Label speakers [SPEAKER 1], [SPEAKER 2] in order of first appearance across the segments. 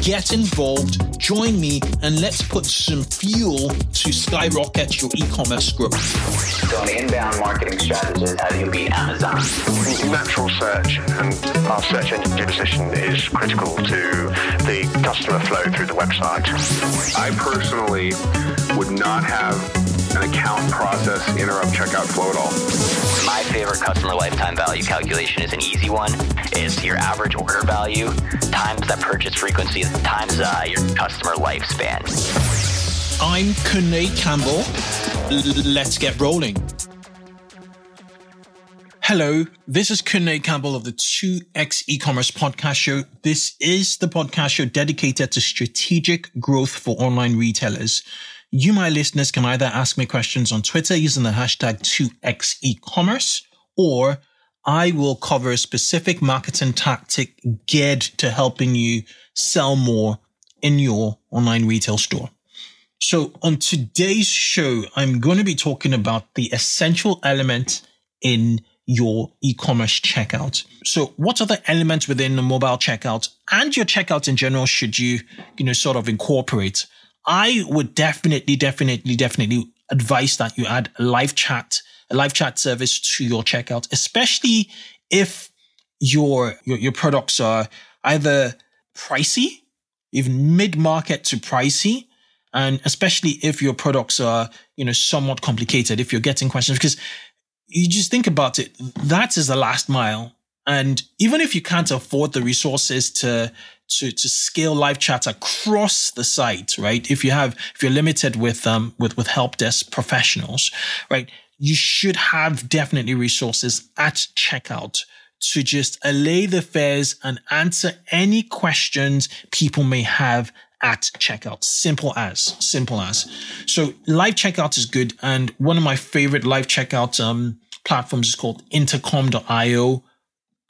[SPEAKER 1] get involved, join me, and let's put some fuel to skyrocket your e-commerce growth.
[SPEAKER 2] So an inbound marketing strategist, how do you beat Amazon?
[SPEAKER 3] Natural search and our search engine position is critical to the customer flow through the website.
[SPEAKER 4] I personally would not have an account process interrupt checkout flow at all.
[SPEAKER 2] My favorite customer lifetime value calculation is an easy one. It's your average order value times that purchase frequency times uh, your customer lifespan.
[SPEAKER 1] I'm Kunle Campbell. L- let's get rolling. Hello, this is Kunle Campbell of the 2x e-commerce podcast show. This is the podcast show dedicated to strategic growth for online retailers. You, my listeners, can either ask me questions on Twitter using the hashtag 2x e-commerce, or I will cover a specific marketing tactic geared to helping you sell more in your online retail store. So on today's show, I'm going to be talking about the essential element in your e-commerce checkout. So what the elements within the mobile checkout and your checkout in general should you, you know, sort of incorporate? I would definitely, definitely, definitely advise that you add live chat, a live chat service to your checkout, especially if your, your, your products are either pricey, even mid-market to pricey, and especially if your products are, you know, somewhat complicated, if you're getting questions, because you just think about it, that is the last mile. And even if you can't afford the resources to, to, to scale live chat across the site, right? If you have, if you're limited with, um, with, with help desk professionals, right? You should have definitely resources at checkout to just allay the fears and answer any questions people may have at checkout. Simple as, simple as. So live checkout is good. And one of my favorite live checkout um, platforms is called intercom.io.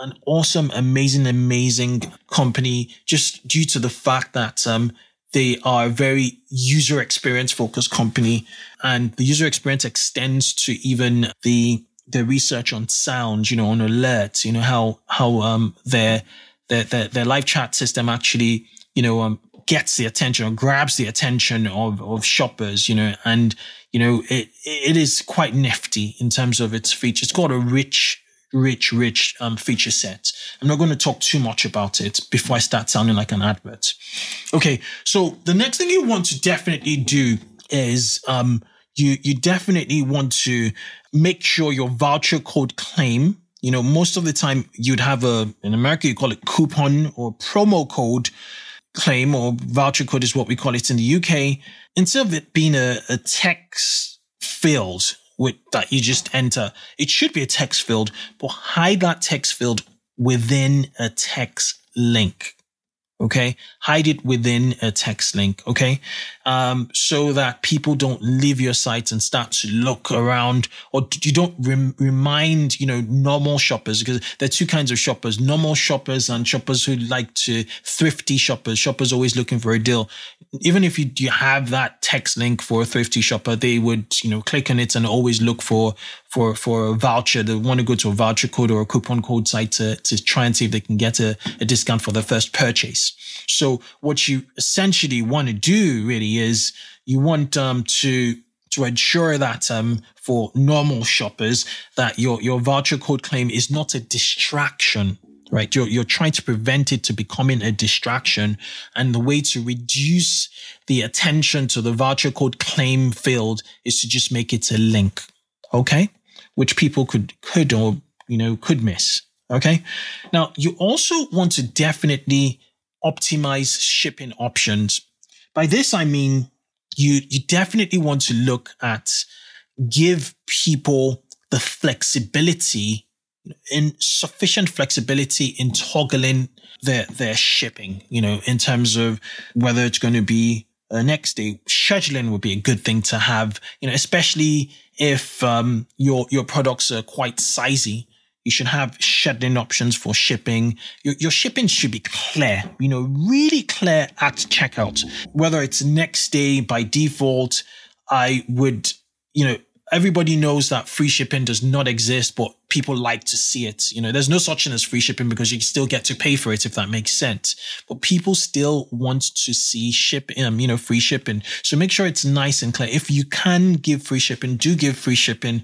[SPEAKER 1] An awesome, amazing, amazing company just due to the fact that um, they are a very user experience focused company and the user experience extends to even the the research on sound, you know, on alerts, you know, how how um their their their, their live chat system actually, you know, um gets the attention or grabs the attention of, of shoppers, you know, and, you know, it, it is quite nifty in terms of its features. It's got a rich, rich, rich um, feature set. I'm not going to talk too much about it before I start sounding like an advert. Okay. So the next thing you want to definitely do is, um, you, you definitely want to make sure your voucher code claim you know, most of the time you'd have a, in America, you call it coupon or promo code claim or voucher code is what we call it in the UK, instead of it being a, a text field with that you just enter, it should be a text field, but hide that text field within a text link. Okay. Hide it within a text link. Okay. Um, so that people don't leave your site and start to look around or you don't rem- remind, you know, normal shoppers because there are two kinds of shoppers, normal shoppers and shoppers who like to thrifty shoppers, shoppers always looking for a deal. Even if you, you have that text link for a thrifty shopper, they would, you know, click on it and always look for, for, for a voucher. They want to go to a voucher code or a coupon code site to, to try and see if they can get a, a discount for their first purchase. So what you essentially want to do really is you want um, to to ensure that um, for normal shoppers that your your voucher code claim is not a distraction right? You're, you're trying to prevent it to becoming a distraction and the way to reduce the attention to the voucher code claim field is to just make it a link okay? Which people could could or you know could miss okay? Now you also want to definitely optimize shipping options. By this, I mean, you, you definitely want to look at give people the flexibility in sufficient flexibility in toggling their, their shipping, you know, in terms of whether it's going to be next day, scheduling would be a good thing to have, you know, especially if um, your your products are quite sizey. You should have scheduling options for shipping. Your, your shipping should be clear, you know, really clear at checkout. Whether it's next day by default, I would, you know, everybody knows that free shipping does not exist, but people like to see it. You know, there's no such thing as free shipping because you still get to pay for it if that makes sense. But people still want to see ship, um, you know, free shipping. So make sure it's nice and clear. If you can give free shipping, do give free shipping.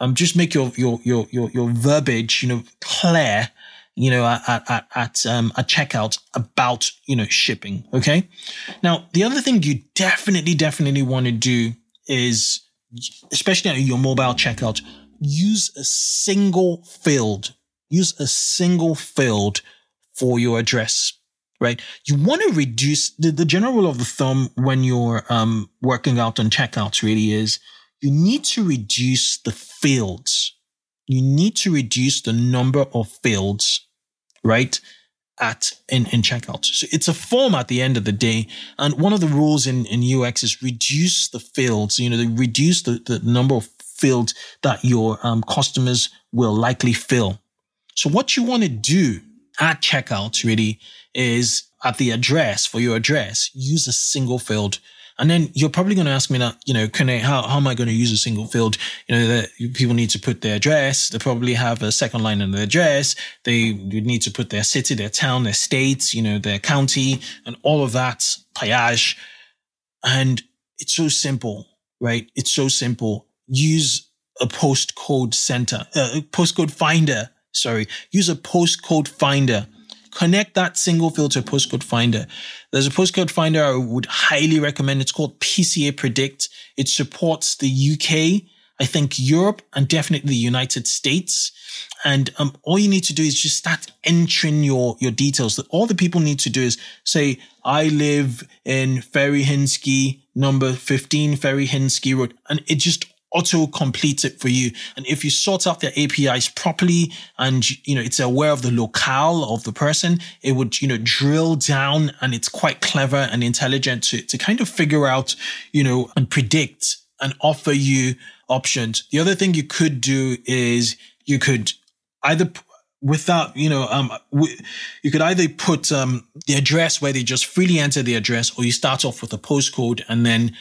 [SPEAKER 1] Um, just make your your your your your verbiage, you know, clear. You know, at at at um at checkout about you know shipping. Okay. Now the other thing you definitely definitely want to do is especially on your mobile checkout, use a single field. Use a single field for your address, right? You want to reduce the, the general rule of the thumb when you're um, working out on checkouts really is you need to reduce the fields. You need to reduce the number of fields, right? At in, in checkout. So it's a form at the end of the day. And one of the rules in, in UX is reduce the fields, you know, reduce the, the number of fields that your um, customers will likely fill. So what you want to do at checkout really is at the address for your address, use a single field and then you're probably going to ask me that, you know, can I, how, how am I going to use a single field? You know, that people need to put their address. They probably have a second line in their address. They would need to put their city, their town, their state, you know, their county and all of that payage. And it's so simple, right? It's so simple. Use a postcode center, a uh, postcode finder. Sorry. Use a postcode finder connect that single field to postcode finder. There's a postcode finder I would highly recommend. It's called PCA Predict. It supports the UK, I think Europe, and definitely the United States. And um, all you need to do is just start entering your your details. All the people need to do is say, "I live in Ferry Hinsky, number 15 Ferry Hinsky Road," and it just auto completes it for you. And if you sort out their APIs properly and, you know, it's aware of the locale of the person, it would, you know, drill down and it's quite clever and intelligent to, to kind of figure out, you know, and predict and offer you options. The other thing you could do is you could either without you know um you could either put um the address where they just freely enter the address or you start off with a postcode and then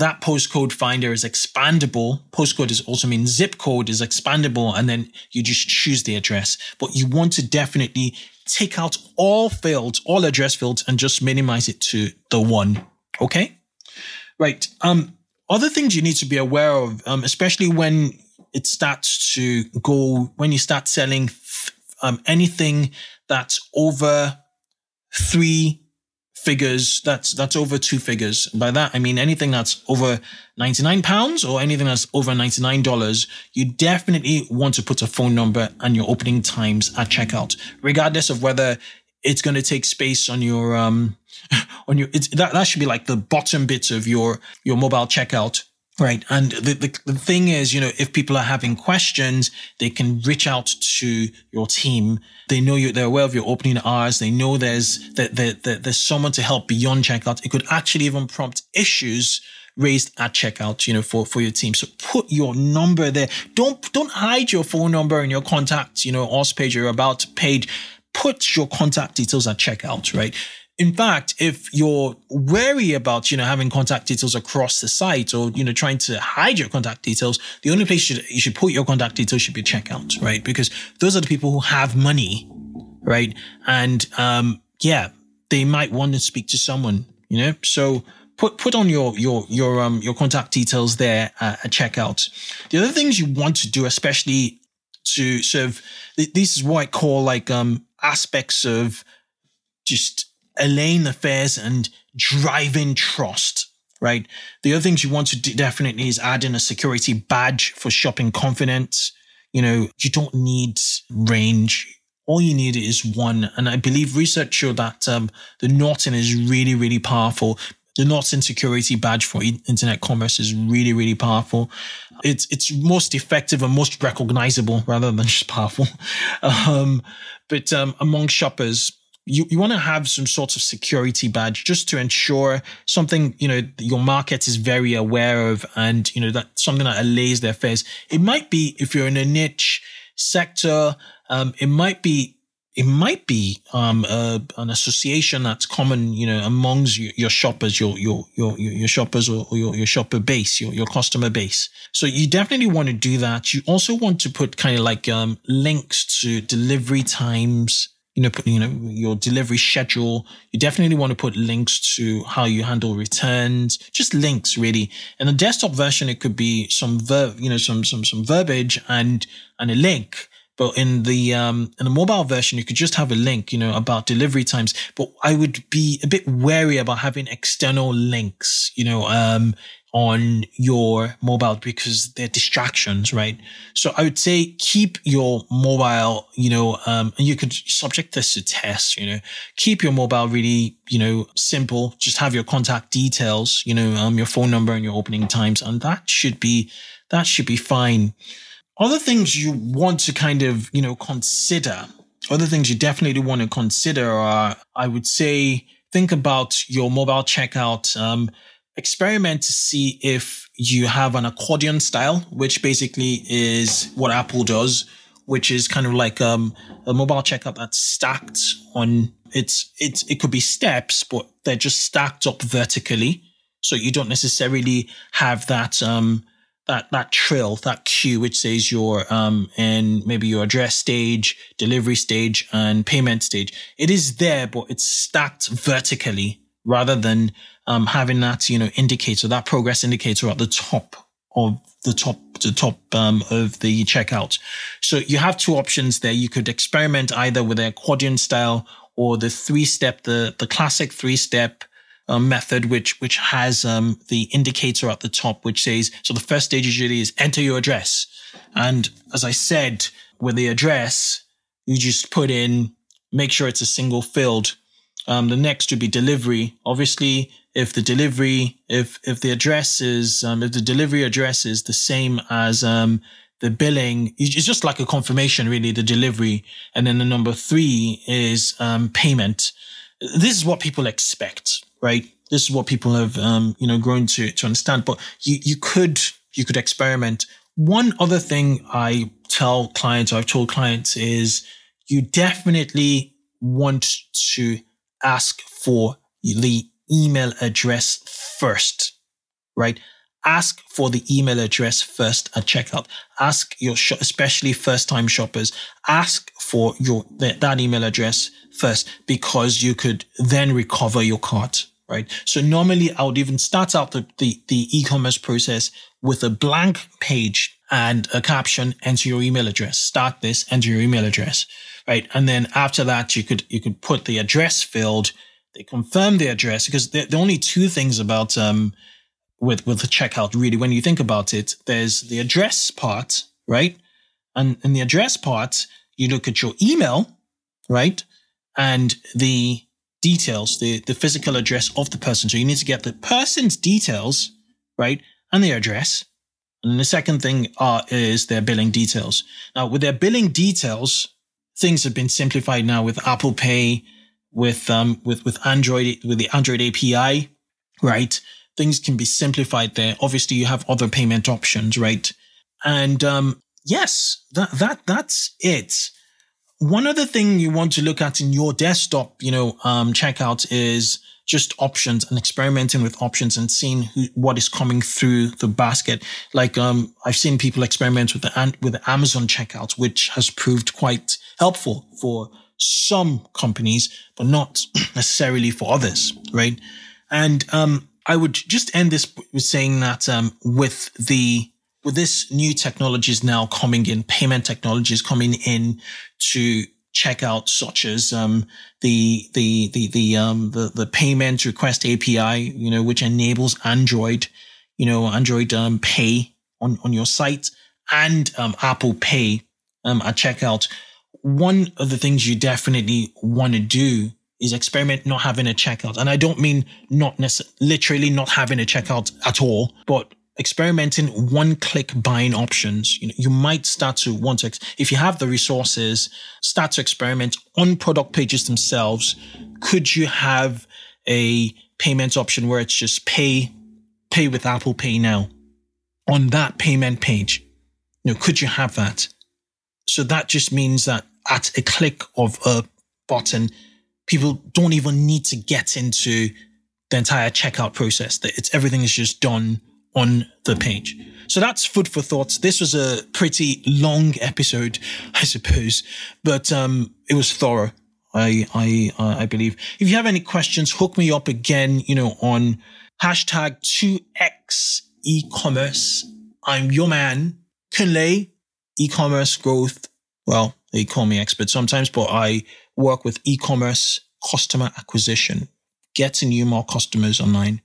[SPEAKER 1] that postcode finder is expandable. Postcode is also mean zip code is expandable, and then you just choose the address. But you want to definitely take out all fields, all address fields, and just minimize it to the one. Okay, right. Um, other things you need to be aware of, um, especially when it starts to go when you start selling um, anything that's over three figures that's that's over two figures. By that i mean anything that's over 99 pounds or anything that's over 99 dollars you definitely want to put a phone number and your opening times at checkout regardless of whether it's going to take space on your um on your that, that should be like the bottom bit of your your mobile checkout Right. And the, the, the, thing is, you know, if people are having questions, they can reach out to your team. They know you, they're aware of your opening hours. They know there's, that, that, that there's someone to help beyond checkout. It could actually even prompt issues raised at checkout, you know, for, for your team. So put your number there. Don't, don't hide your phone number and your contact, you know, OS page or about page. Put your contact details at checkout, right? In fact, if you're wary about, you know, having contact details across the site or, you know, trying to hide your contact details, the only place you should, you should put your contact details should be checkout, right? Because those are the people who have money, right? And, um, yeah, they might want to speak to someone, you know, so put, put on your, your, your, um, your contact details there at, at checkout. The other things you want to do, especially to sort of, this is what I call like, um, aspects of just allaying affairs and driving trust right? The other things you want to do definitely is add in a security badge for shopping confidence. You know, you don't need range. All you need is one. And I believe research showed that um, the Norton is really, really powerful. The Norton security badge for internet commerce is really, really powerful. It's it's most effective and most recognizable rather than just powerful. Um, but um, among shoppers, you, you want to have some sort of security badge just to ensure something, you know, your market is very aware of and, you know, that something that allays their fears. It might be if you're in a niche sector, um, it might be it might be um, an association that's common, you know, amongst your, shoppers, your your your your shoppers or your, your shopper base, your your customer base. So you definitely want to do that. You also want to put kind of like um, links to delivery times, you know, you know, your delivery schedule. You definitely want to put links to how you handle returns, just links really. In the desktop version, it could be some verb, you know, some some some verbiage and and a link but in the um, in the mobile version, you could just have a link, you know, about delivery times. But I would be a bit wary about having external links, you know, um, on your mobile because they're distractions, right? So I would say keep your mobile, you know, um, and you could subject this to tests, you know, keep your mobile really, you know, simple. Just have your contact details, you know, um, your phone number and your opening times, and that should be that should be fine. Other things you want to kind of, you know, consider, other things you definitely want to consider are, I would say, think about your mobile checkout. Um, experiment to see if you have an accordion style, which basically is what Apple does, which is kind of like um, a mobile checkout that's stacked on it's it's it could be steps, but they're just stacked up vertically. So you don't necessarily have that um, that that trill, that queue, which says your um and maybe your address stage, delivery stage, and payment stage. It is there, but it's stacked vertically rather than um having that you know indicator, that progress indicator at the top of the top the top um, of the checkout. So you have two options there. You could experiment either with a accordion style or the three step, the the classic three step um, method, which which has um, the indicator at the top, which says so. The first stage usually is enter your address, and as I said, with the address, you just put in, make sure it's a single field. Um, the next would be delivery. Obviously, if the delivery, if if the address is, um, if the delivery address is the same as um, the billing, it's just like a confirmation, really, the delivery. And then the number three is um, payment. This is what people expect right? This is what people have, um, you know, grown to, to understand, but you, you could, you could experiment. One other thing I tell clients, I've told clients is you definitely want to ask for the email address first, right? Ask for the email address first at checkout. Ask your, especially first time shoppers, ask for your, that, that email address first because you could then recover your cart right? So normally I would even start out the, the, the e-commerce process with a blank page and a caption, enter your email address, start this, enter your email address, right? And then after that, you could, you could put the address field, they confirm the address because the, the only two things about, um, with, with the checkout really, when you think about it, there's the address part, right? And in the address part, you look at your email, right? And the details, the, the physical address of the person. So you need to get the person's details, right? And their address. And the second thing are, is their billing details. Now, with their billing details, things have been simplified now with Apple Pay, with, um, with, with Android, with the Android API, right? Things can be simplified there. Obviously, you have other payment options, right? And, um, yes, that, that, that's it one other thing you want to look at in your desktop, you know, um, checkout is just options and experimenting with options and seeing who, what is coming through the basket. Like, um, I've seen people experiment with the, with the Amazon checkout, which has proved quite helpful for some companies, but not necessarily for others, right? And, um, I would just end this with saying that, um, with the, with this new technologies now coming in, payment technologies coming in to checkout such as um, the the the the um the, the payment request API, you know, which enables Android, you know, Android um, Pay on on your site and um, Apple Pay um, at checkout. One of the things you definitely want to do is experiment not having a checkout, and I don't mean not necessarily literally not having a checkout at all, but experimenting one click buying options. You know, you might start to want to, if you have the resources, start to experiment on product pages themselves. Could you have a payment option where it's just pay, pay with Apple Pay now on that payment page? You know, could you have that? So that just means that at a click of a button, people don't even need to get into the entire checkout process. That it's everything is just done on the page. So that's food for thoughts. This was a pretty long episode, I suppose, but um, it was thorough. I I uh, I believe. If you have any questions, hook me up again. You know on hashtag two x e-commerce. I'm your man, Kunle, e-commerce growth. Well, they call me expert sometimes, but I work with e-commerce customer acquisition, getting you more customers online.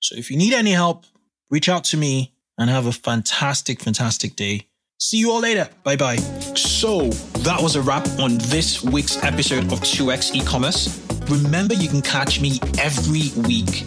[SPEAKER 1] So if you need any help, reach out to me and have a fantastic, fantastic day. See you all later. Bye bye. So that was a wrap on this week's episode of 2x e-commerce. Remember, you can catch me every week